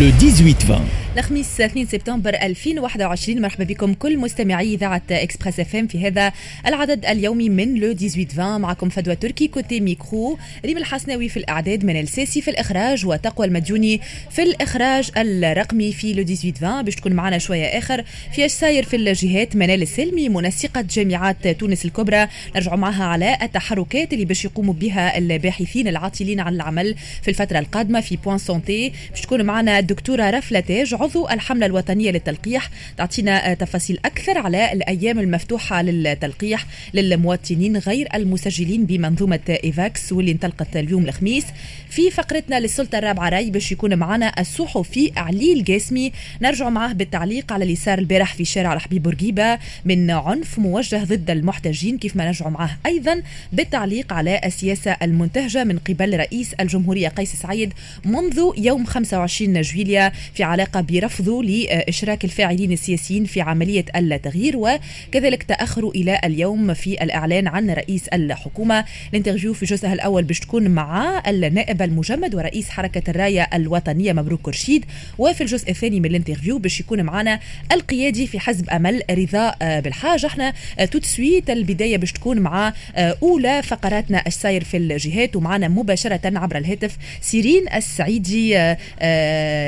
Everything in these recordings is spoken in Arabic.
le 18-20. الخميس 2 سبتمبر 2021 مرحبا بكم كل مستمعي إذاعة Express FM في هذا العدد اليومي من le 18 معكم فدوى تركي côté micro ريم الحسناوي في الإعداد من الساسي في الإخراج وتقوى المديوني في الإخراج الرقمي في le 18 باش تكون معنا شوية آخر في إيش صاير في الجهات منال السلمي منسقة جامعات تونس الكبرى. نرجع معها على التحركات اللي باش يقوموا بها الباحثين العاطلين عن العمل في الفترة القادمة في point santé باش تكون معنا الدكتورة رفلة تاج عضو الحملة الوطنية للتلقيح تعطينا تفاصيل أكثر على الأيام المفتوحة للتلقيح للمواطنين غير المسجلين بمنظومة Evax واللي انطلقت اليوم الخميس. في فقرتنا للسلطة الرابعة راي باش يكون معنا الصحفي علي القاسمي نرجع معه بالتعليق على اللي صار البارح في شارع الحبيب بورقيبة من عنف موجه ضد المحتجين كيف ما نرجع معه أيضا بالتعليق على السياسة المنتهجة من قبل رئيس الجمهورية قيس سعيد منذ يوم 25 جويليا في علاقة برفضه لإشراك الفاعلين السياسيين في عملية التغيير وكذلك تأخروا إلى اليوم في الإعلان عن رئيس الحكومة. ال interview في جزءها الأول باش تكون مع النائب المجمد ورئيس حركة الراية الوطنية مبروك رشيد وفي الجزء الثاني من ال interview باش يكون معنا القيادي في حزب أمل رضا بالحاج. إحنا tout de suite البداية باش تكون مع أولى فقراتنا إيش صاير في الجهات ومعنا مباشرة عبر الهاتف سيرين السعيدي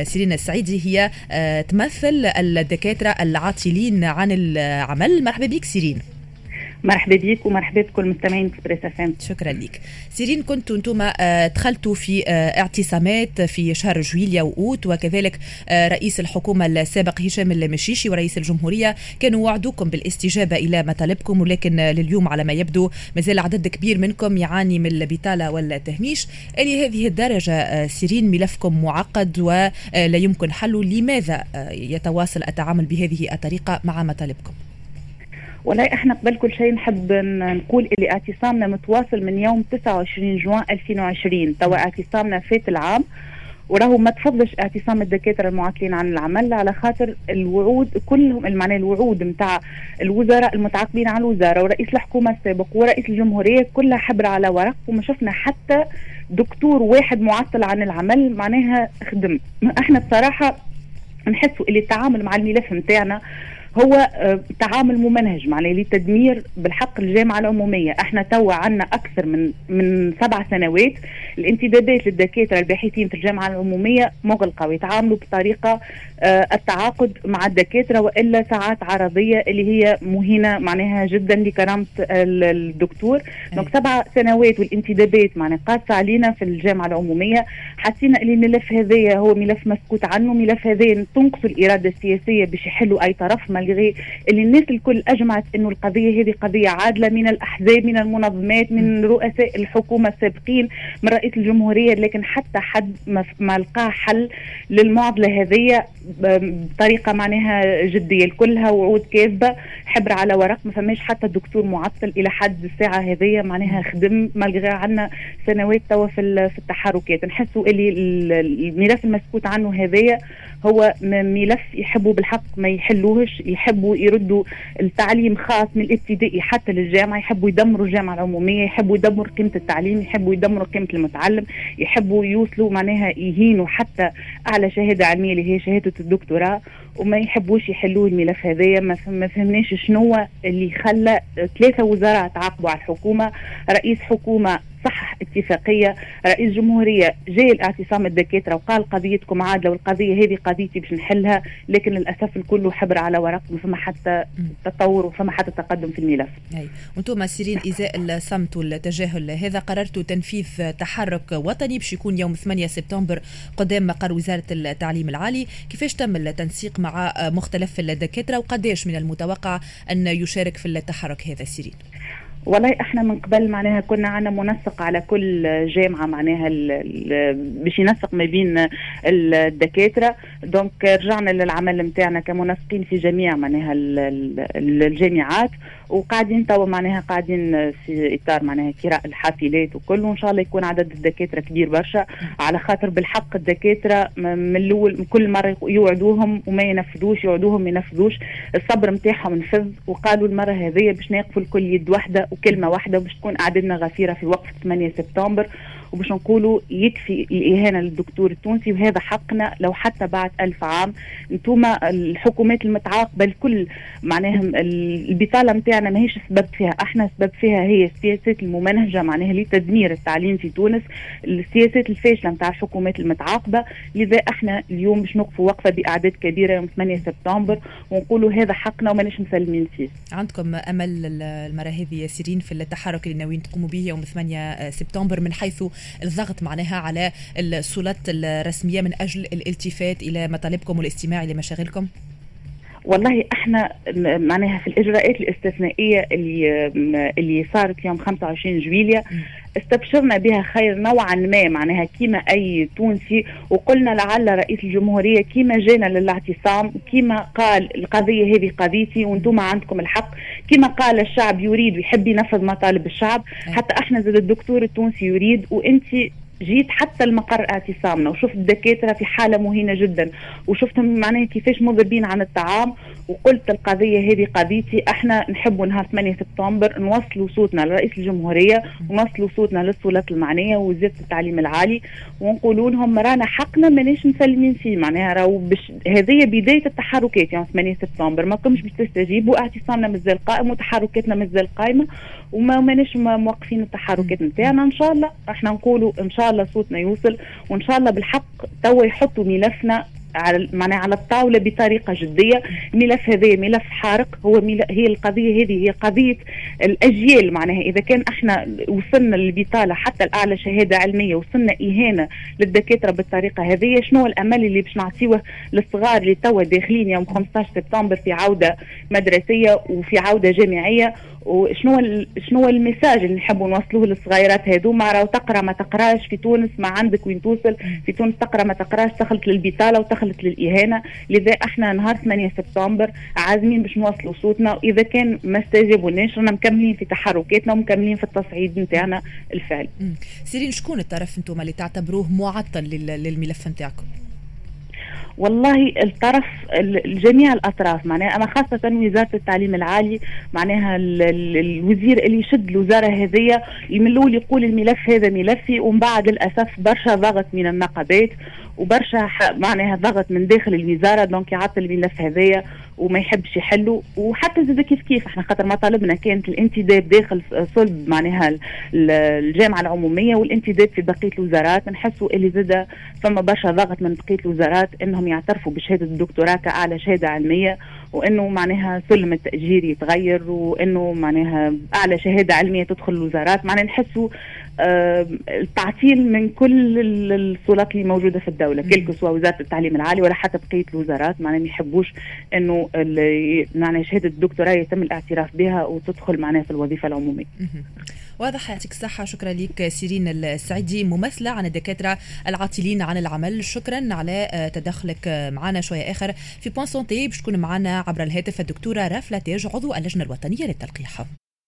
سيرين السعيدي هي تمثل الدكاترة العاطلين عن العمل. مرحبا بك سيرين. مرحبا بك ومرحبا بكل مستمعين Express F شكرا لك سيرين كنتوا أنتم دخلتوا في اعتصامات في شهر جويليا وأوت وكذلك رئيس الحكومة السابق هشام المشيشي ورئيس الجمهورية كانوا وعدوكم بالاستجابة إلى مطالبكم ولكن لليوم على ما يبدو مازال عدد كبير منكم يعاني من البطالة والتهميش. إلى هذه الدرجة سيرين ملفكم معقد ولا يمكن حله لماذا يتواصل التعامل بهذه الطريقة مع مطالبكم والله إحنا قبل كل شيء نحب نقول اللي اعتصامنا متواصل من يوم 29 جوان 2020 توا اعتصامنا فات العام وراهو ما تفضلش اعتصام الدكاترة المعاطلين عن العمل. على خاطر الوعود كلهم معناها الوعود نتاع الوزراء المتعاقبين على الوزارة ورئيس الحكومة السابق ورئيس الجمهورية كلها حبر على ورق وما شفنا حتى دكتور واحد معطل عن العمل. معناها خدم. إحنا بصراحة نحسوا اللي التعامل مع الملف نتاعنا هو تعامل ممنهج معناه لتدمير بالحق الجامعة العمومية، إحنا توا عندنا أكثر من من سبع سنوات الانتدابات للدكاترة الباحثين في الجامعة العمومية مغلقة ويتعاملوا بطريقة التعاقد مع الدكاترة وإلا ساعات عرضية اللي هي مهينة معناها جدا لكرامة الدكتور، دونك سبع سنوات والانتدابات معناها قاسه علينا في الجامعة العمومية، حسينا ان الملف هذايا هو ملف مسكوت عنه، ملف هذايا تنقص الإرادة السياسية باش يحلوا أي طرف مالغي اللي الناس الكل أجمعت إنه القضية هذه قضية عادلة من الأحزاب من المنظمات من رؤساء الحكومة السابقين من رئيس الجمهورية لكن حتى حد ما لقى حل للمعضلة هذه بطريقة معناها جدية كلها وعود كاذبة حبر على ورق ما فماش حتى دكتور معطل إلى حد الساعة هذه معناها خدم مالغي عندنا سنوات توا في التحركات. نحسوا اللي الملف المسكوت عنه هذايا هو ملف يحبوا بالحق ما يحلوهش يحبوا يردوا التعليم خاص من الابتدائي حتى للجامعة يحبوا يدمروا الجامعة العمومية يحبوا يدمروا قيمة التعليم يحبوا يدمروا قيمة المتعلم يحبوا يوصلوا معناها يهينوا حتى أعلى شهادة علمية اللي هي شهادة الدكتوراه وما يحبوش يحلوا الملف هذايا. ما فهمناش شنو اللي خلى ثلاثة وزراء تعاقبوا على الحكومة رئيس حكومة صحح اتفاقية رئيس جمهورية جاي الاعتصام الدكاترة وقال قضيتكم عادلة والقضية هذه قضيتي باش نحلها لكن للأسف الكل حبر على ورق ما فما حتى تطور وفما حتى تقدم في الملف. أي وأنتم سيرين إزاء الصمت والتجاهل هذا قررتوا تنفيذ تحرك وطني باش يكون يوم 8 سبتمبر قدام مقر وزارة التعليم العالي، كيفاش تم التنسيق مع مختلف الدكاترة وقداش من المتوقع أن يشارك في التحرك هذا سيرين؟ والله إحنا من قبل معناها كنا عنا منسق على كل جامعة معناها باش ينسق ما بين الدكاترة. donc رجعنا للعمل نتاعنا كمنسقين في جميع معناها الجامعات. وقاعدين توا معناها قاعدين في إطار معناها كراء الحافلات وكل وإن شاء الله يكون عدد الدكاترة كبير برشا. على خاطر بالحق الدكاترة من الأول كل مرة يوعدوهم وما ينفذوش يوعدوهم ما ينفذوش. الصبر نتاعهم نفذ وقالوا المرة هذه باش ناقفوا الكل يد واحدة وكلمة واحدة باش تكون أعدادنا غفيرة في وقفه 8 سبتمبر. وباش نقولوا يكفي الإهانة للدكتور التونسي وهذا حقنا لو حتى بعد ألف عام. أنتم الحكومات المتعاقبة الكل معناها البطالة نتاعنا ماهيش سبب فيها. أحنا سبب فيها هي السياسات الممنهجة معناها لتدمير التعليم في تونس السياسات الفاشلة نتاع الحكومات المتعاقبة. لذا أحنا اليوم باش نوقفوا وقفة بأعداد كبيرة يوم 8 سبتمبر ونقولوا هذا حقنا وماناش مسلمين فيه. عندكم أمل المره هذه ياسرين في التحرك اللي ناويين تقوموا به يوم 8 سبتمبر من حيث الضغط معناها على السلطات الرسمية من أجل الالتفات إلى مطالبكم والاستماع لمشاغلكم؟ والله إحنا معناها في الإجراءات الاستثنائية اللي اللي صارت يوم 25 جويليا استبشرنا بها خير نوعا ما معناها كيما أي تونسي. وقلنا لعل رئيس الجمهورية كيما جانا للاعتصام كيما قال القضية هذه قضيتي وأنتم عندكم الحق. كيما قال الشعب يريد ويحب ينفذ مطالب الشعب. حتى إحنا زاد الدكتور التونسي يريد وانت جيت حتى المقر اعتصامنا وشفت الدكاتره في حالة مهينة جدا وشفتهم معناها كيفاش مضربين عن الطعام وقلت القضية هذه قضيتي إحنا نحبوا نهار 8 سبتمبر نوصلوا صوتنا لرئيس الجمهورية ونوصلوا صوتنا للسلطات المعنية ووزاره التعليم العالي ونقولوا لهم رانا حقنا ماناش مسلمين فيه معناها راهو بش هذه بداية التحركات يوم 8 سبتمبر ما كنتش باش تستجيبوا اعتصامنا مازال قائم وتحركاتنا مازال قائمة وما ماناش موقفين التحركات نتاعنا إن شاء الله إحنا نقولوا إن شاء الله صوتنا يوصل وإن شاء الله بالحق توا يحطوا ملفنا على معناها على الطاولة بطريقة جدية. ملف هذا ملف حارق. هو هي القضية هذه هي قضية الأجيال. معناها إذا كان إحنا وصلنا للبطالة حتى الأعلى شهادة علمية وصلنا إهانة للدكاترة بالطريقة هذه شنو الأمل اللي باش نعطيوه للصغار اللي توا داخلين يوم 15 سبتمبر في عودة مدرسية وفي عودة جامعية؟ وشنو شنو ال message اللي نحبوا نوصلوه للصغيرات هذوما راهو تقرأ ما تقرأش. في تونس ما عندك وين توصل. في تونس تقرأ ما تقرأش. دخلت للبطالة ودخلت للإهانة. لذا إحنا نهار 8 سبتمبر عازمين باش نوصلوا صوتنا. وإذا كان ما استجابوناش رانا مكملين في تحركاتنا ومكملين في التصعيد نتاعنا الفعلي. سيرين شكون الطرف أنتم اللي تعتبروه معطل للملف نتاعكم؟ والله الطرف جميع الأطراف. معناها أنا خاصة وزارة التعليم العالي معناها الوزير اللي يشد الوزارة هذه من الأول يقول الملف هذا ملفي ومن بعد للأسف برشا ضغط من النقابات. وبرشا معناها ضغط من داخل الوزارة دونك يعطل الملف هذايا وما يحبش يحلوا وحتى زاد كيف كيف إحنا خاطر مطالبنا كانت الانتداب داخل صلب معناها الجامعة العمومية والانتداب في بقية الوزارات. نحسوا اللي زاد فما برشا ضغط من بقية الوزارات إنهم يعترفوا بشهادة الدكتوراه كأعلى شهادة علمية وإنه معناها سلم التأجير يتغير وإنه معناها أعلى شهادة علمية تدخل الوزارات. معناها نحسوا آه التعطيل من كل السلطات اللي موجوده في الدولة. كل سواء وزارة التعليم العالي ولا حتى بقية الوزارات معناها ما يحبوش إنه معناها شهادة الدكتوراه يتم الاعتراف بها وتدخل معناها في الوظيفة العمومية. واضح يعطيك الصحة. شكرا لك سيرين السعيدي ممثلة عن الدكاترة العاطلين عن العمل. شكرا على تدخلك معنا شوية آخر. في point santé باش معنا عبر الهاتف الدكتورة رافلة تاج عضو اللجنة الوطنية للتلقيح.